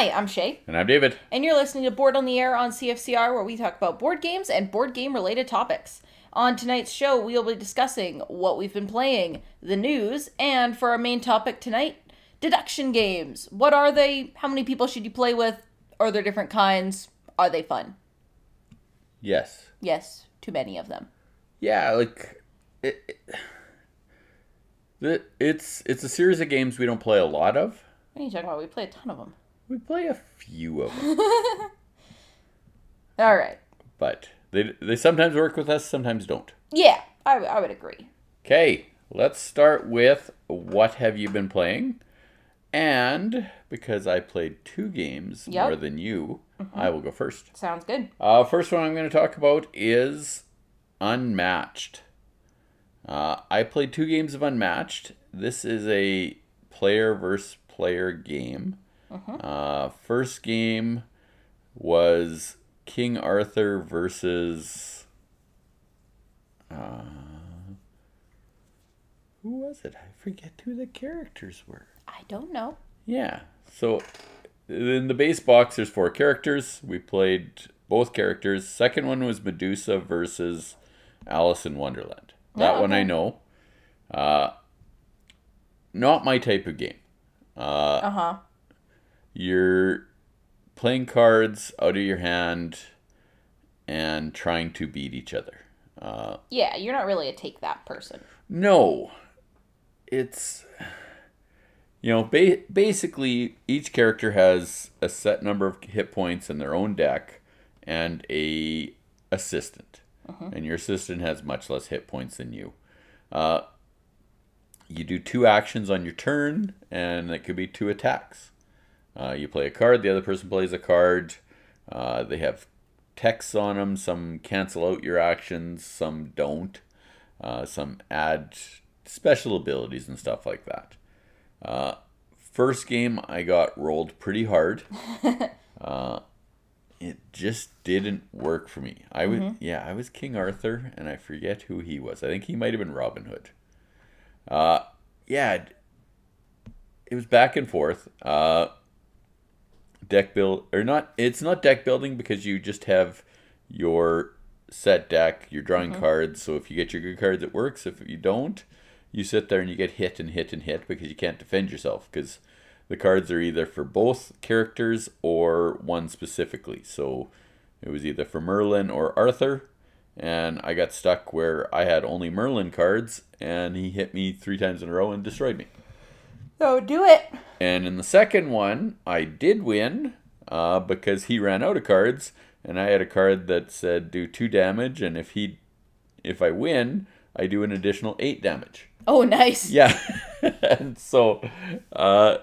Hi, I'm Shay, And I'm David. and you're listening to Board on the Air on CFCR, where we talk about board games and board game related topics. On tonight's show, we will be discussing what we've been playing, the news, and for our main topic tonight, deduction games. What are they? How many people should you play with? Are there different kinds? Are they fun? Yes. Yes, too many of them. Yeah, like it, it, it's it's a series of games we don't play a lot of. What are you talking about? We play a ton of them. We play a few of them, All right. but they they sometimes work with us, sometimes don't. Yeah, I, I would agree. Okay, let's start with what have you been playing? And because I played two games Yep. more than you, I will go first. Sounds good. Uh, first one I'm going to talk about is Unmatched. Uh, I played two games of Unmatched. This is a player versus player game. Uh, first game was King Arthur versus. Uh, who was it? I forget who the characters were. I don't know. Yeah. So in the base box, there's four characters. We played both characters. Second one was Medusa versus Alice in Wonderland. That Oh, one I know. Uh, not my type of game. Uh, Uh huh. You're playing cards out of your hand and trying to beat each other. Uh, Yeah, you're not really a take that person. No. It's you know, ba- basically each character has a set number of hit points in their own deck and a assistant. And your assistant has much less hit points than you. Uh, you do two actions on your turn, and it could be two attacks. Uh, you play a card, the other person plays a card. Uh, they have texts on them. Some cancel out your actions, some don't. Uh, some add special abilities and stuff like that. Uh, first game, I got rolled pretty hard. uh, it just didn't work for me. I was yeah, I was King Arthur, and I forget who he was. I think he might have been Robin Hood. Uh, yeah, it, it was back and forth. Uh, deck build or not? It's not deck building because you just have your set deck. You're drawing mm-hmm. cards, so if you get your good cards, it works. If you don't, you sit there and you get hit and hit and hit because you can't defend yourself because the cards are either for both characters or one specifically. So it was either for Merlin or Arthur, and I got stuck where I had only Merlin cards, and he hit me three times in a row and destroyed me. So do it. And in the second one, I did win uh, because he ran out of cards, and I had a card that said do two damage, and if he, if I win, I do an additional eight damage. Oh, nice. Yeah, and so, uh,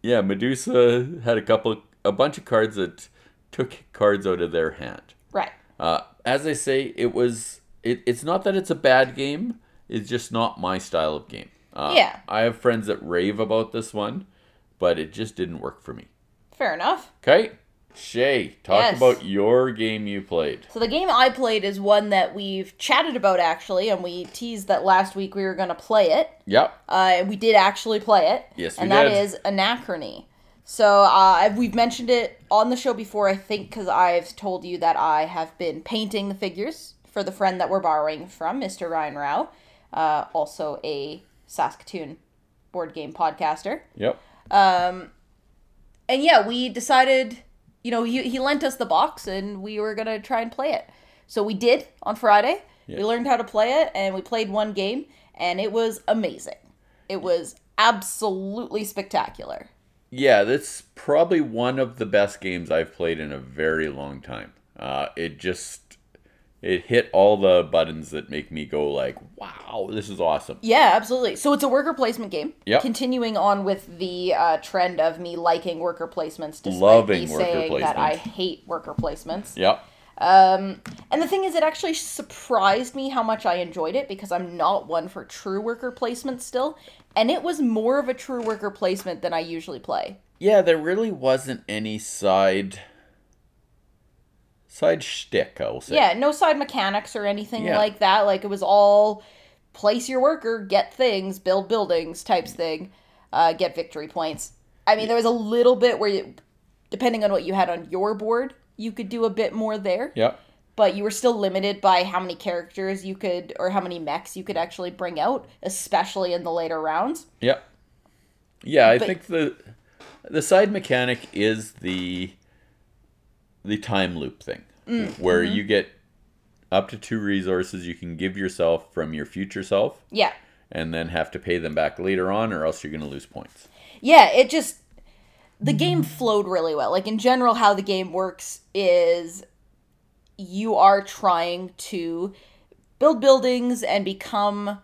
yeah, Medusa had a couple, a bunch of cards that took cards out of their hand. Right. Uh, as I say, it was. It, it's not that it's a bad game. It's just not my style of game. Uh, Yeah. I have friends that rave about this one, but it just didn't work for me. Fair enough. Okay, Shay, talk Yes. about your game you played. So the game I played is one that we've chatted about actually, and we teased that last week we were going to play it. Yep. Uh, and we did actually play it. Yes, we and that did. is Anachrony. So uh, we've mentioned it on the show before, I think, because I've told you that I have been painting the figures for the friend that we're borrowing from, Mr. Ryan Rao, uh, also a Saskatoon board game podcaster. Yep. Um, and yeah, we decided, you know, he, he lent us the box and we were going to try and play it. So we did on Friday. We learned how to play it and we played one game and it was amazing. It was absolutely spectacular. Yeah, that's probably one of the best games I've played in a very long time. Uh, it just it hit all the buttons that make me go like, "Wow, this is awesome." Yeah, absolutely. So it's a worker placement game. Yeah. Continuing on with the uh, trend of me liking worker placements, despite Loving me saying that I hate worker placements. Yep. Um, and the thing is, it actually surprised me how much I enjoyed it because I'm not one for true worker placement still, and it was more of a true worker placement than I usually play. Yeah, there really wasn't any side side shtick, I will say. Yeah, no side mechanics or anything Yeah. like that. Like it was all place your worker, get things, build buildings types thing, uh, get victory points. I mean, there was a little bit where you, depending on what you had on your board, you could do a bit more there. Yeah. But you were still limited by how many characters you could, or how many mechs you could actually bring out, especially in the later rounds. Yeah. Yeah, I But- think the the side mechanic is the the time loop thing, Mm, where mm-hmm. you get up to two resources you can give yourself from your future self, Yeah. and then have to pay them back later on, or else you're going to lose points. Yeah, it just the game flowed really well. Like in general how the game works is you are trying to build buildings and become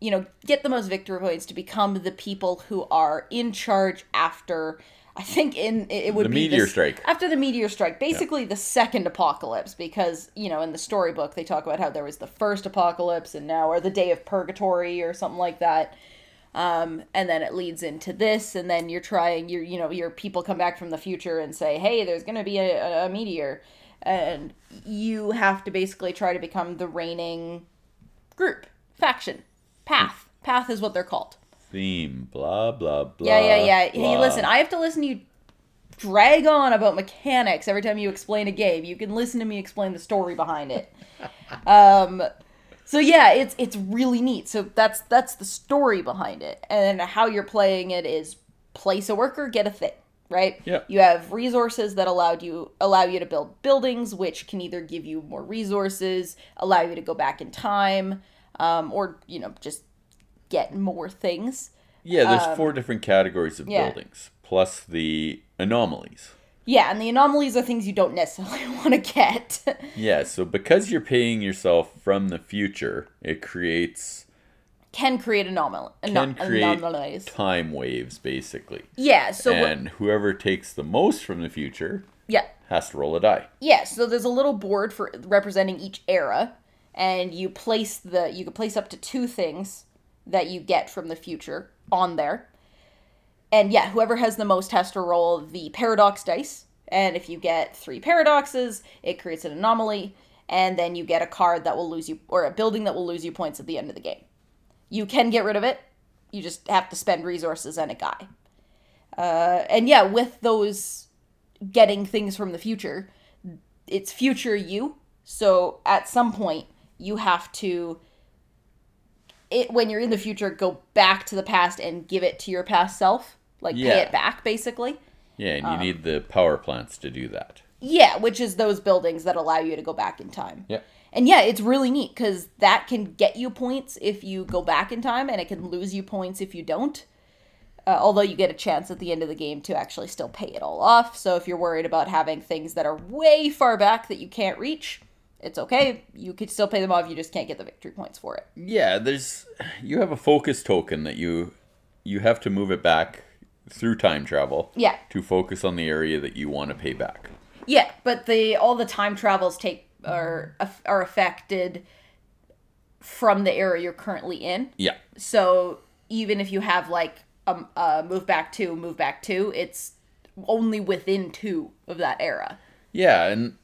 you know, get the most victory points to become the people who are in charge after I think in it it would The be meteor this- strike. After the meteor strike, basically the second apocalypse because, you know, in the storybook they talk about how there was the first apocalypse and now or the day of purgatory or something like that. Um, and then it leads into this and then you're trying your you know your people come back from the future and say hey there's going to be a, a, a meteor. And you have to basically try to become the reigning group faction path. Path is what they're called Theme, blah blah blah. yeah yeah yeah. Hey listen i have to listen to you drag on about mechanics every time you explain a game. You can listen to me explain the story behind it. Um so yeah it's it's really neat. So that's that's the story behind it. And how you're playing it is place a worker get a thing right? Yeah. you have resources that allowed you allow you to build buildings which can either give you more resources allow you to go back in time um, or you know just get more things Yeah, there's four different categories of Um, yeah. buildings, plus the anomalies. yeah and the anomalies are things you don't necessarily want to get Yeah, so because you're paying yourself from the future, it creates can create anomal- can anom- create anomalies time waves basically. yeah so and whoever takes the most from the future yeah has to roll a die. Yeah, so there's a little board for representing each era, and you place the you can place up to two things that you get from the future on there. And yeah, whoever has the most has to roll the paradox dice. And if you get three paradoxes, it creates an anomaly, and then you get a card that will lose you or a building that will lose you points at the end of the game. You can get rid of it. You just have to spend resources and a guy. Uh, and yeah, with those getting things from the future, it's future you. So at some point, you have to it when you're in the future go back to the past and give it to your past self, like pay it back basically. Yeah, and you Um, need the power plants to do that. Yeah, which is those buildings that allow you to go back in time. Yeah. And yeah, it's really neat because that can get you points if you go back in time, and it can lose you points if you don't. Uh, although you get a chance at the end of the game to actually still pay it all off. So if you're worried about having things that are way far back that you can't reach, it's okay. You could still pay them off. You just can't get the victory points for it. Yeah, there's you have a focus token that you you have to move it back through time travel. Yeah. To focus on the area that you want to pay back. Yeah, but the all the time travels take are are affected from the area you're currently in. Yeah. So even if you have like a, uh move back two, move back two, it's only within two of that era. Yeah, and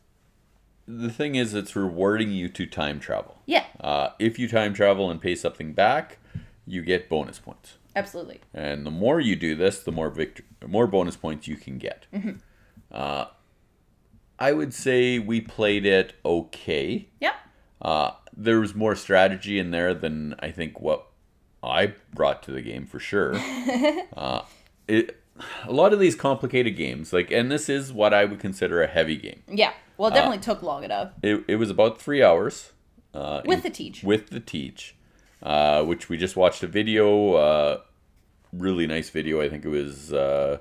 the thing is it's rewarding you to time travel. Yeah, Uh, if you time travel and pay something back, you get bonus points. absolutely. And the more you do this, the more victor- more bonus points you can get. Uh, I would say we played it okay. Yeah. Uh, there was more strategy in there than I think what I brought to the game for sure. uh, it, a lot of these complicated games, like, and this is what I would consider a heavy game. Yeah. Well, it definitely took long enough It, it was about three hours. Uh, with in- the teach. with the teach, uh, which we just watched a video, uh, really nice video. I think it was uh,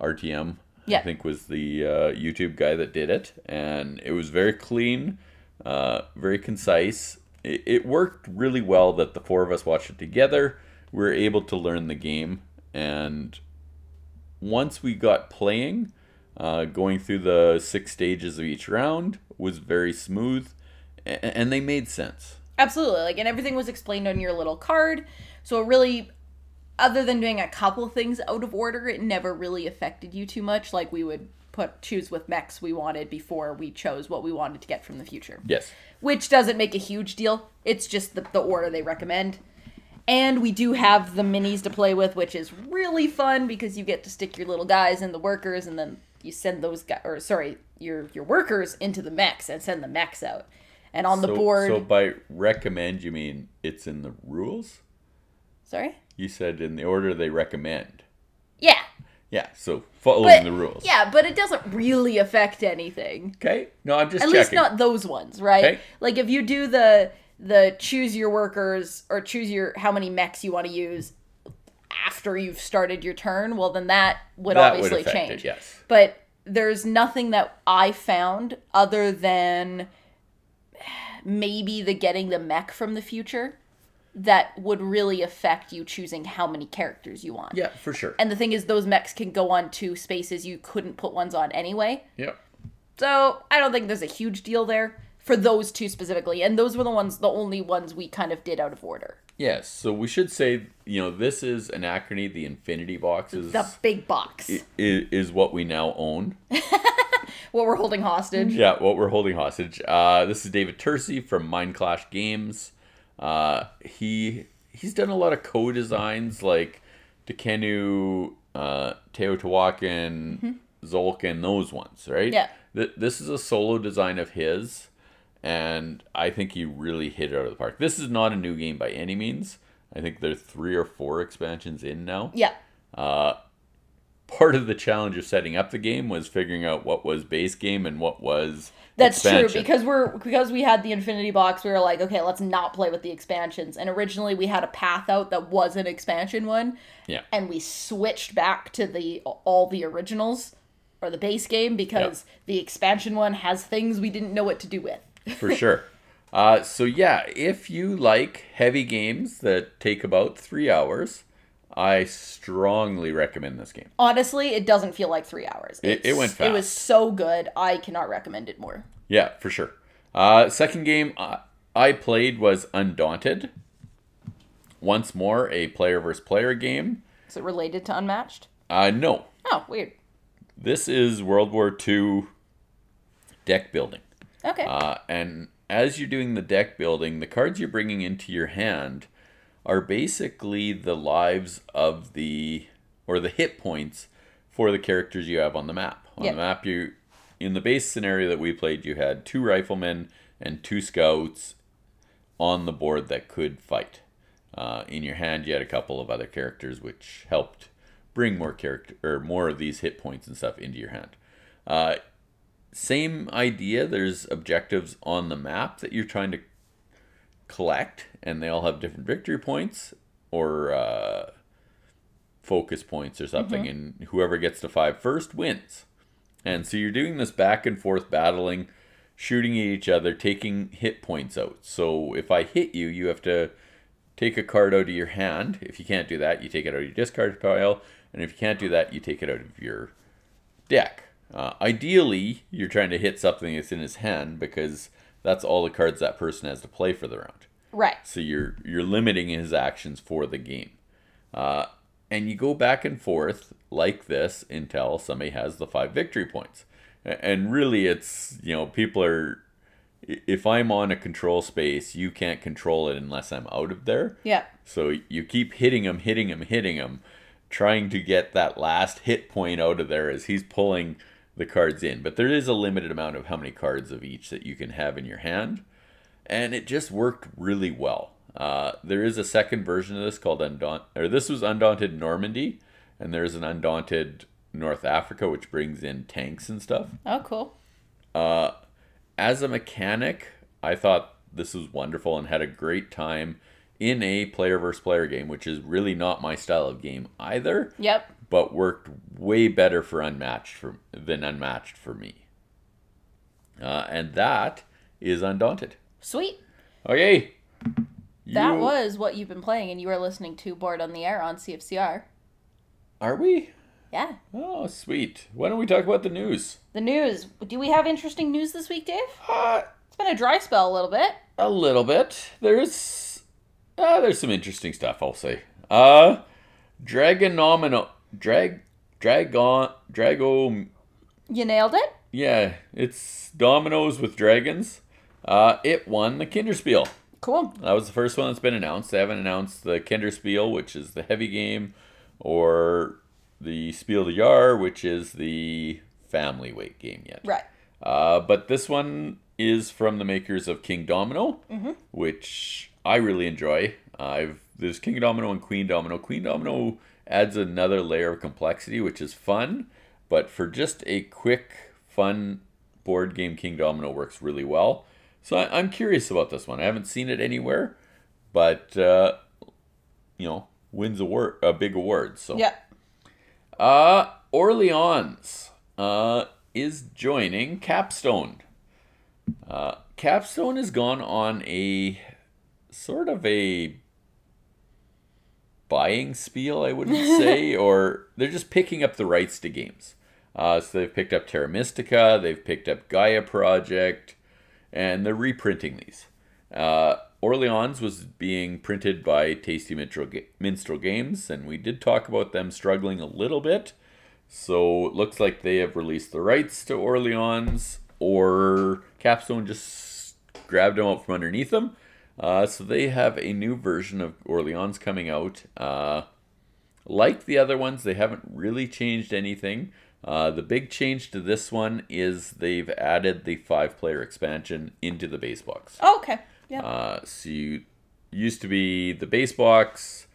RTM. Yeah. I think was the uh, YouTube guy that did it, and it was very clean, uh, very concise. It, it worked really well that the four of us watched it together. We were able to learn the game, and once we got playing, uh, going through the six stages of each round was very smooth, a- and they made sense. Absolutely. Like, and everything was explained on your little card. So it really, other than doing a couple things out of order, it never really affected you too much. Like we would put choose with mechs we wanted before we chose what we wanted to get from the future. Yes. Which doesn't make a huge deal. It's just the, the order they recommend. And we do have the minis to play with, which is really fun because you get to stick your little guys in the workers, and then you send those guys, or sorry, your your workers into the mechs and send the mechs out. And on the board, So by recommend, you mean it's in the rules? sorry, You said in the order they recommend. yeah, Yeah, so following but the rules. yeah, but it doesn't really affect anything. Okay. No, I'm just At checking. least not those ones, right? Okay. Like if you do the the choose your workers or choose your how many mechs you want to use after you've started your turn, well then that would that obviously affect change. it. Yes. But there's nothing that I found other than maybe the getting the mech from the future that would really affect you choosing how many characters you want. Yeah, for sure. And the thing is those mechs can go on to spaces you couldn't put ones on anyway. Yep. So I don't think there's a huge deal there for those two specifically. And those were the ones, the only ones we kind of did out of order. Yes. So we should say, you know, this is Anachrony. The Infinity Box is The big box. i- is what we now own. what we're holding hostage. Yeah, what we're holding hostage. Uh, this is David Turczi from Mindclash Games. Uh, he he's done a lot of co-designs like Tekhenu, uh, Teotihuacan, Tzolk'in, those ones, right? Yeah. Th- this is a solo design of his, and I think he really hit it out of the park. This is not a new game by any means. I think there's three or four expansions in now Yeah. Uh, part of the challenge of setting up the game was figuring out what was base game and what was That's expansion. true because we're because we had the Infinity Box. We were like, okay, let's not play with the expansions. And originally we had a path out that was an expansion one, yeah and we switched back to the all the originals or the base game because the expansion one has things we didn't know what to do with. For sure uh, so yeah if you like heavy games that take about three hours i strongly recommend this game Honestly, it doesn't feel like three hours. It- it went It was so good. I cannot recommend it more. yeah for sure uh, second game uh, i played was undaunted once more a player versus player game Is it related to Unmatched? uh, no Oh, weird. this is world war ii deck building Okay. Uh, and as you're doing the deck building, the cards you're bringing into your hand are basically the lives of the or the hit points for the characters you have on the map. On Yeah. the map, you in the base scenario that we played, you had two riflemen and two scouts on the board that could fight. Uh, in your hand, you had a couple of other characters which helped bring more character or more of these hit points and stuff into your hand. Uh, same idea. There's objectives on the map that you're trying to collect, and they all have different victory points or uh, focus points or something. And whoever gets to five first wins. And so you're doing this back and forth battling, shooting at each other, taking hit points out. So if I hit you, you have to take a card out of your hand. If you can't do that, you take it out of your discard pile. And if you can't do that, you take it out of your deck. Uh, ideally, you're trying to hit something that's in his hand because that's all the cards that person has to play for the round. right. So you're you're limiting his actions for the game, uh, and you go back and forth like this until somebody has the five victory points. And really, it's you know people are. If I'm on a control space, you can't control it unless I'm out of there. Yeah. So you keep hitting him, hitting him, hitting him, trying to get that last hit point out of there as he's pulling the cards in. But there is a limited amount of how many cards of each that you can have in your hand. And it just worked really well. Uh, there is a second version of this called Undaunted, or this was Undaunted Normandy, and there's an Undaunted North Africa, which brings in tanks and stuff Oh, cool. as a mechanic, I thought this was wonderful and had a great time in a player versus player game, which is really not my style of game either, Yep. But worked way better for unmatched for than unmatched for me. Uh, and that is Undaunted. Sweet. Okay. That You- was what you've been playing, and you are listening to Board on the Air on CFCR. Are we? Yeah. Oh, sweet. Why don't we talk about the news? The news. Do we have interesting news this week, Dave? Uh, It's been a dry spell a little bit. A little bit. There's uh, there's some interesting stuff I'll say. Uh Dragonomino Drag Dragon Drago You nailed it. yeah, it's dominoes with dragons. Uh it won the Kinderspiel. Cool. That was the first one that's been announced. They haven't announced the Kennerspiel, which is the heavy game, or the Spiel des Jahres, which is the family weight game yet. Right. Uh, but this one is from the makers of Kingdomino, which I really enjoy. I've there's Kingdomino and Queendomino. Queen Domino adds another layer of complexity, which is fun. But for just a quick, fun board game, Kingdomino works really well. So I, I'm curious about this one. I haven't seen it anywhere, but uh, you know, wins a word, a big award. So Yeah. uh, Orleans uh, is joining Capstone. Uh, Capstone has gone on a sort of a buying spiel, I wouldn't say, or they're just picking up the rights to games. Uh, so they've picked up Terra Mystica, they've picked up Gaia Project, and they're reprinting these. Uh, Orleans was being printed by Tasty Minstrel, Ga- Minstrel Games, and we did talk about them struggling a little bit. So it looks like they have released the rights to Orleans, or Capstone just grabbed them out from underneath them. Uh, so they have a new version of Orleans coming out. Uh, like the other ones, they haven't really changed anything. Uh, the big change to this one is they've added the five player expansion into the base box. Oh, okay. Yeah. Uh, so you used to be the base box.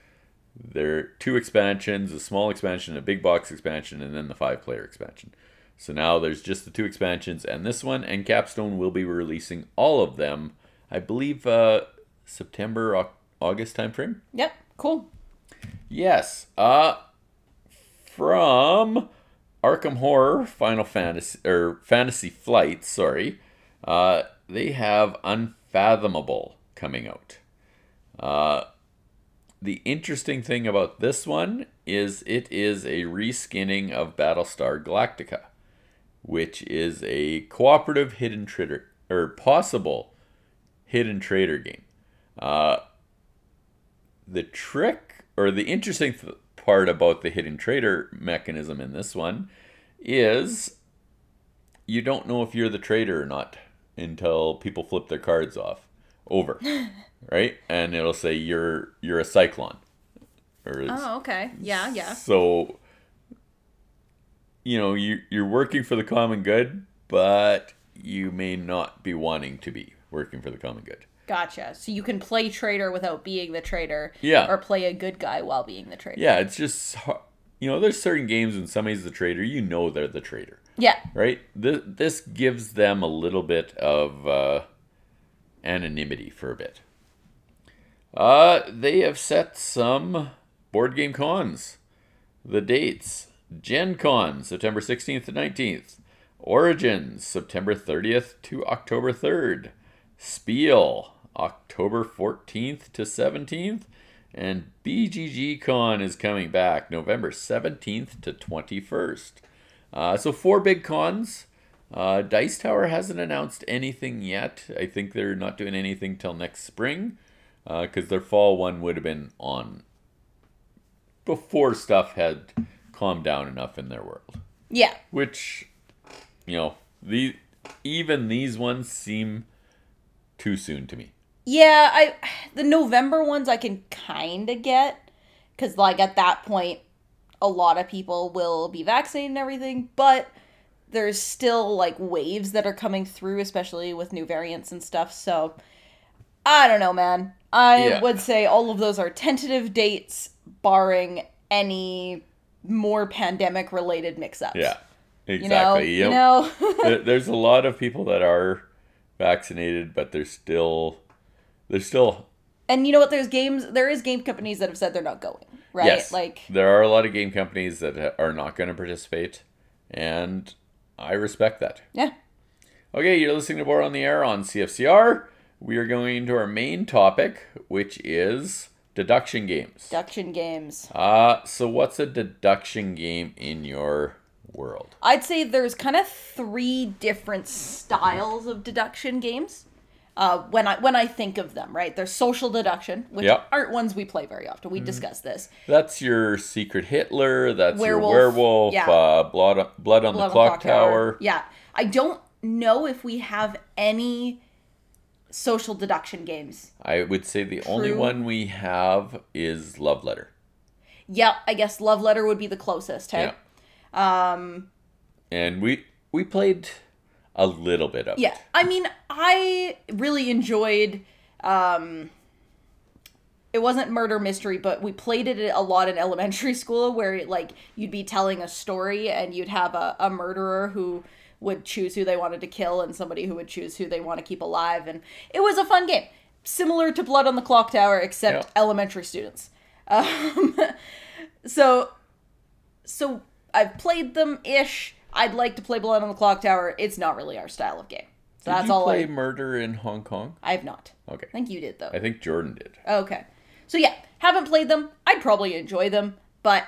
There are two expansions: a small expansion, a big box expansion, and then the five-player expansion. So now there's just the two expansions and this one, and Capstone will be releasing all of them. I believe uh, September, Au- August timeframe. yep. Cool. Yes. Uh from Arkham Horror Final Fantasy or Fantasy Flight, sorry. Uh they have Unfathomable coming out. Uh the interesting thing about this one is it is a reskinning of Battlestar Galactica, which is a cooperative hidden trader or possible hidden trader game. Uh, the trick or the interesting th- part about the hidden trader mechanism in this one is you don't know if you're the trader or not until people flip their cards off over right and it'll say you're you're a cyclone or Oh, okay. Yeah, yeah. so you know you you're working for the common good but you may not be wanting to be working for the common good Gotcha. So you can play traitor without being the traitor. Yeah. Or play a good guy while being the traitor. Yeah, it's just you know, there's certain games when somebody's the traitor, you know they're the traitor. Yeah. right? This this gives them a little bit of uh, anonymity for a bit. Uh, they have set some board game cons. The dates: Gen Con, September 16th to 19th. Origins, September 30th to October 3rd. Spiel, October 14th to 17th. And BGG Con is coming back November 17th to 21st. Uh, so, four big cons. Uh, Dice Tower hasn't announced anything yet. I think they're not doing anything till next spring because their fall one would have been on before stuff had calmed down enough in their world. Yeah. Which, you know, the even these ones seem too soon to me. Yeah, I the November ones I can kind of get cuz like at that point a lot of people will be vaccinated and everything, but there's still like waves that are coming through especially with new variants and stuff. So I don't know, man. I Yeah. would say all of those are tentative dates barring any more pandemic related mix-ups. Yeah, You know, exactly. you Yep. know. there, there's a lot of people that are vaccinated, but they're still they're still and you know what? There's games. There is game companies that have said they're not going. Right? yes. Like there are a lot of game companies that are not going to participate, and I respect that. yeah. Okay, you're listening to Board on the Air on CFCR. We are going into our main topic, which is deduction games. Deduction games. Uh, so what's a deduction game in your world? I'd say there's kind of three different styles of deduction games. Uh, when I when I think of them, right? There's social deduction, which Yep. aren't ones we play very often. We discuss this. That's your Secret Hitler. That's Werewolf, your werewolf. yeah. Uh, blood, blood on Blood the on clock, tower. Yeah, I don't know if we have any social deduction games. I would say the only one we have is Love Letter. Yeah, I guess Love Letter would be the closest, hey? Yeah. Um and we we played a little bit of Yeah. it. I mean, I really enjoyed um it wasn't murder mystery, but we played it a lot in elementary school where like you'd be telling a story and you'd have a, a murderer who would choose who they wanted to kill and somebody who would choose who they want to keep alive and it was a fun game. Similar to Blood on the Clock Tower, except Yeah. elementary students. Um, so so I've played them ish. I'd like to play Blood on the Clock Tower. It's not really our style of game. So Did that's you all play I Murder in Hong Kong? I have not. Okay. I think you did though. I think Jordan did. Okay. So yeah, haven't played them. I'd probably enjoy them, but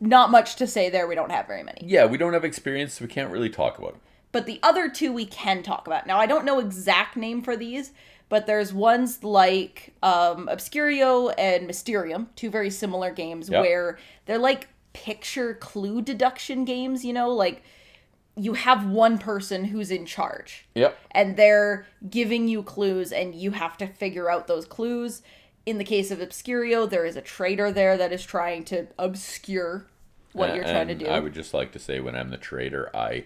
not much to say there. We don't have very many. Yeah, we don't have experience, so we can't really talk about it. But the other two we can talk about. Now I don't know exact name for these, but there's ones like um, Obscurio and Mysterium, two very similar games Yep. where they're like picture clue deduction games. You know, like you have one person who's in charge. Yep. and they're giving you clues and you have to figure out those clues. In the case of Obscurio, there is a traitor there that is trying to obscure what uh, you're trying to do. I would just like to say when I'm the trader, I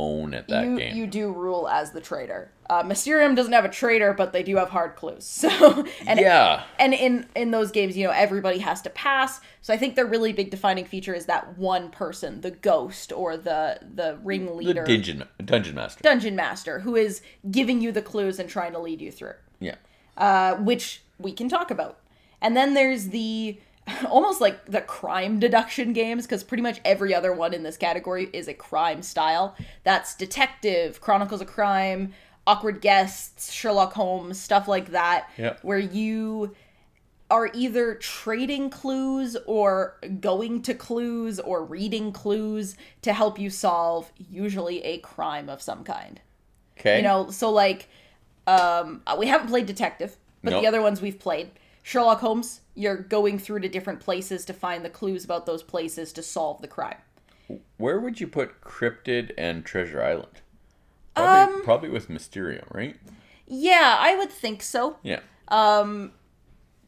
own at that you, game. you do rule as the traitor. Uh, Mysterium doesn't have a traitor, but they do have hard clues. So and yeah. and in in those games, you know, everybody has to pass. So I think their really big defining feature is that one person, the ghost or the the The ringleader, dungeon dungeon master. dungeon master, who is giving you the clues and trying to lead you through. Yeah. uh, which we can talk about. And then there's the almost like the crime deduction games because pretty much every other one in this category is a crime style. That's Detective, Chronicles of Crime, Awkward Guests, Sherlock Holmes, stuff like that, Yeah. where you are either trading clues or going to clues or reading clues to help you solve usually a crime of some kind. Okay. You know, so like, um, we haven't played Detective, but Nope. the other ones we've played. Sherlock Holmes, you're going through to different places to find the clues about those places to solve the crime. Where would you put Cryptid and Treasure Island? Probably, Um, probably with Mysterium, right? Yeah, I would think so. Yeah. Um,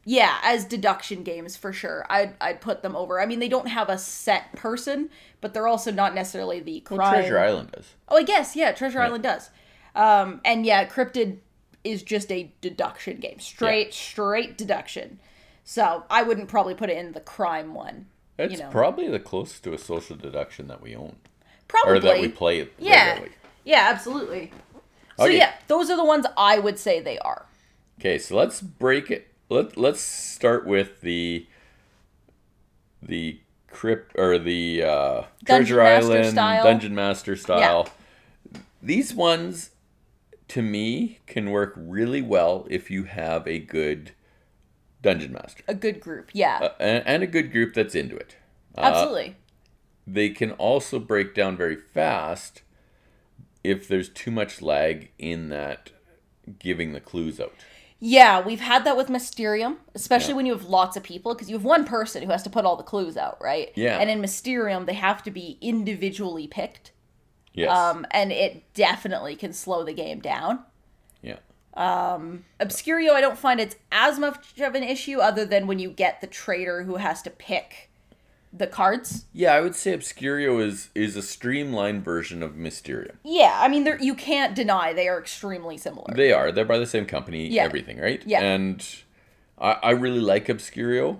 Yeah, as deduction games for sure. I'd I'd put them over. I mean, they don't have a set person, but they're also not necessarily the crime. Well, Treasure Island does. Oh, I guess yeah, Treasure Island does. Um, and yeah, Cryptid is just a deduction game, straight straight deduction. So I wouldn't probably put it in the crime one. It's know. probably the closest to a social deduction that we own Probably or that we play Yeah, regularly. yeah, absolutely. So Okay. yeah, those are the ones I would say they are. Okay, so let's break it. Let Let's start with the the crypt or the uh, Treasure Master Island style. Dungeon Master style. These ones, to me, can work really well if you have a good dungeon master A good group, yeah, uh, and, and a good group that's into it. Uh, absolutely. they can also break down very fast if there's too much lag in that giving the clues out. Yeah, we've had that with Mysterium, especially Yeah. when you have lots of people, because you have one person who has to put all the clues out, right? Yeah. And in Mysterium, they have to be individually picked, Yes. um, and it definitely can slow the game down. Yeah. Obscurio, I don't find it's as much of an issue, other than when you get the trader who has to pick the cards. Yeah, I would say Obscurio is is a streamlined version of Mysterium. Yeah, I mean, you can't deny they are extremely similar. They are. They're by the same company. Yeah. Everything, right? Yeah. And I, I really like Obscurio.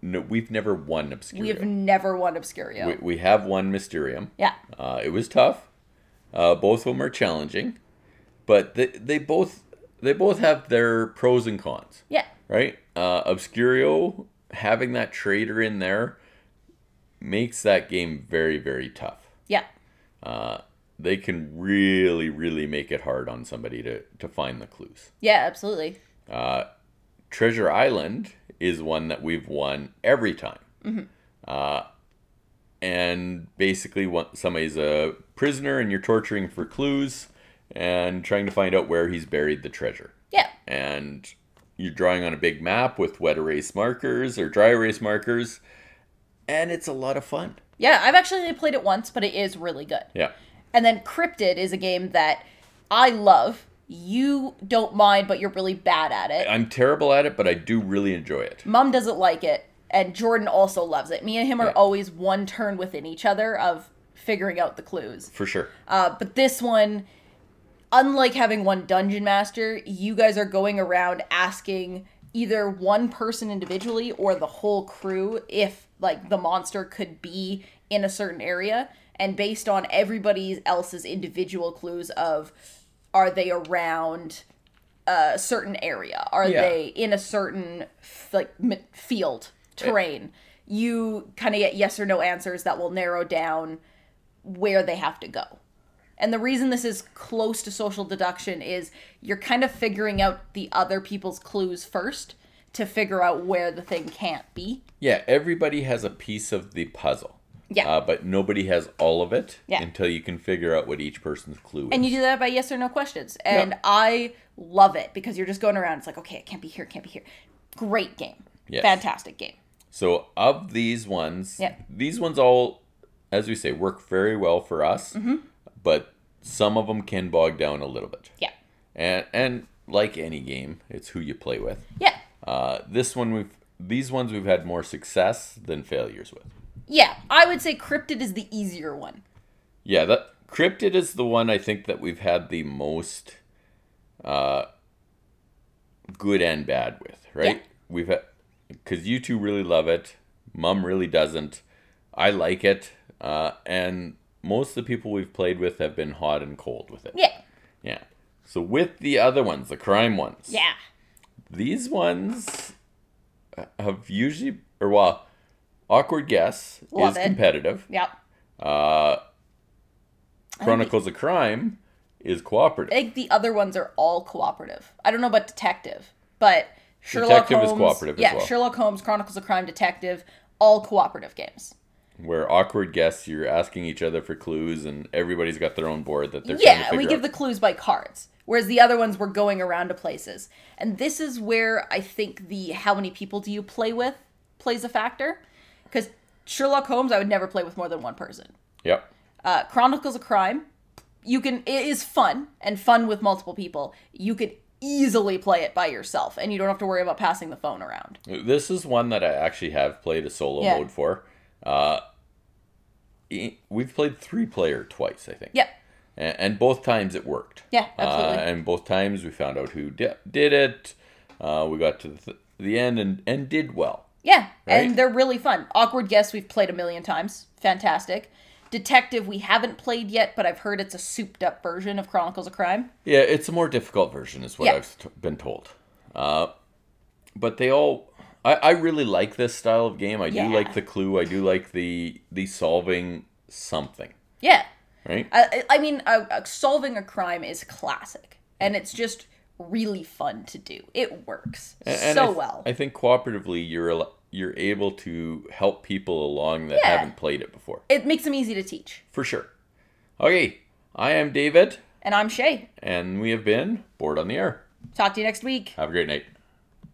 No, we've never won Obscurio. Mm-hmm. we have never won Obscurio. we, we have won Mysterium. yeah, Uh, it was tough. Uh, both of them are challenging, but they, they both they both have their pros and cons, yeah, right? Uh, Obscurio having that trader in there makes that game very very tough. yeah, Uh, they can really really make it hard on somebody to to find the clues. yeah, absolutely. Uh, Treasure Island is one that we've won every time. Mm-hmm. Uh, and basically, what somebody's a prisoner and you're torturing for clues and trying to find out where he's buried the treasure. Yeah, And you're drawing on a big map with wet erase markers or dry erase markers, and it's a lot of fun. yeah. I've actually only played it once, but it is really good. Yeah. And then Cryptid is a game that I love. You don't mind, but you're really bad at it. I'm terrible at it, but I do really enjoy it. Mom doesn't like it, and Jordan also loves it. Me and him are Yeah. always one turn within each other of figuring out the clues. For sure. Uh, but this one, unlike having one dungeon master, you guys are going around asking either one person individually or the whole crew if like the monster could be in a certain area and based on everybody else's individual clues of are they around a certain area are Yeah. they in a certain like m- field eh. terrain you kind of get yes or no answers that will narrow down where they have to go. And the reason this is close to social deduction is you're kind of figuring out the other people's clues first to figure out where the thing can't be. Yeah, everybody has a piece of the puzzle. Yeah. Uh, but nobody has all of it Yeah. until you can figure out what each person's clue is. And you do that by yes or no questions. And Yeah. I love it because you're just going around. It's like, okay, it can't be here, it can't be here. Great game. Yes. Fantastic game. So of these ones, Yeah. these ones all, as we say, work very well for us. Mm-hmm. But some of them can bog down a little bit. Yeah. And and like any game, it's who you play with. Yeah. Uh, this one we've these ones we've had more success than failures with. Yeah. I would say Cryptid is the easier one. Yeah, that cryptid is the one I think that we've had the most uh, good and bad with, right? Yeah. We've had because you two really love it, Mum really doesn't. I like it, uh, and most of the people we've played with have been hot and cold with it. Yeah. Yeah. So with the other ones, the crime ones, Yeah. these ones have usually, or well, awkward guess Love is it. competitive. Yep. Uh, Chronicles of Crime is cooperative. I think the other ones are all cooperative. I don't know about detective, but Sherlock Detective is Holmes, cooperative as yeah, well. Sherlock Holmes, Chronicles of Crime, Detective, all cooperative games. Where awkward guests you're asking each other for clues, and everybody's got their own board that they're Yeah, we give out. the clues by cards, whereas the other ones were going around to places. And this is where I think the how many people do you play with plays a factor, because Sherlock Holmes I would never play with more than one person. Yep. uh, Chronicles of Crime, you can it is fun and fun with multiple people. You could easily play it by yourself, and you don't have to worry about passing the phone around. This is one that I actually have played a solo Yeah. mode for. Uh, we've played three player twice, I think. Yep. And, and both times it worked. Yeah, absolutely. Uh, and both times we found out who di- did it. Uh, we got to the, th- the end and, and did well. Yeah, Right? and they're really fun. Awkward Guess we've played a million times. Fantastic. Detective we haven't played yet, but I've heard it's a souped up version of Chronicles of Crime. Yeah, it's a more difficult version, is what Yeah. I've t- been told. Uh, but they all, I, I really like this style of game. I Yeah. do like the clue. I do like the the solving something, Yeah. right? I, I mean, uh, uh, solving a crime is classic, and it's just really fun to do. It works And- and so I th- well. I think cooperatively, you're you're able to help people along that Yeah. haven't played it before, it makes them easy to teach. for sure. Okay, I am David, And I'm Shay. and we have been Board on the air. Talk to you next week. Have a great night.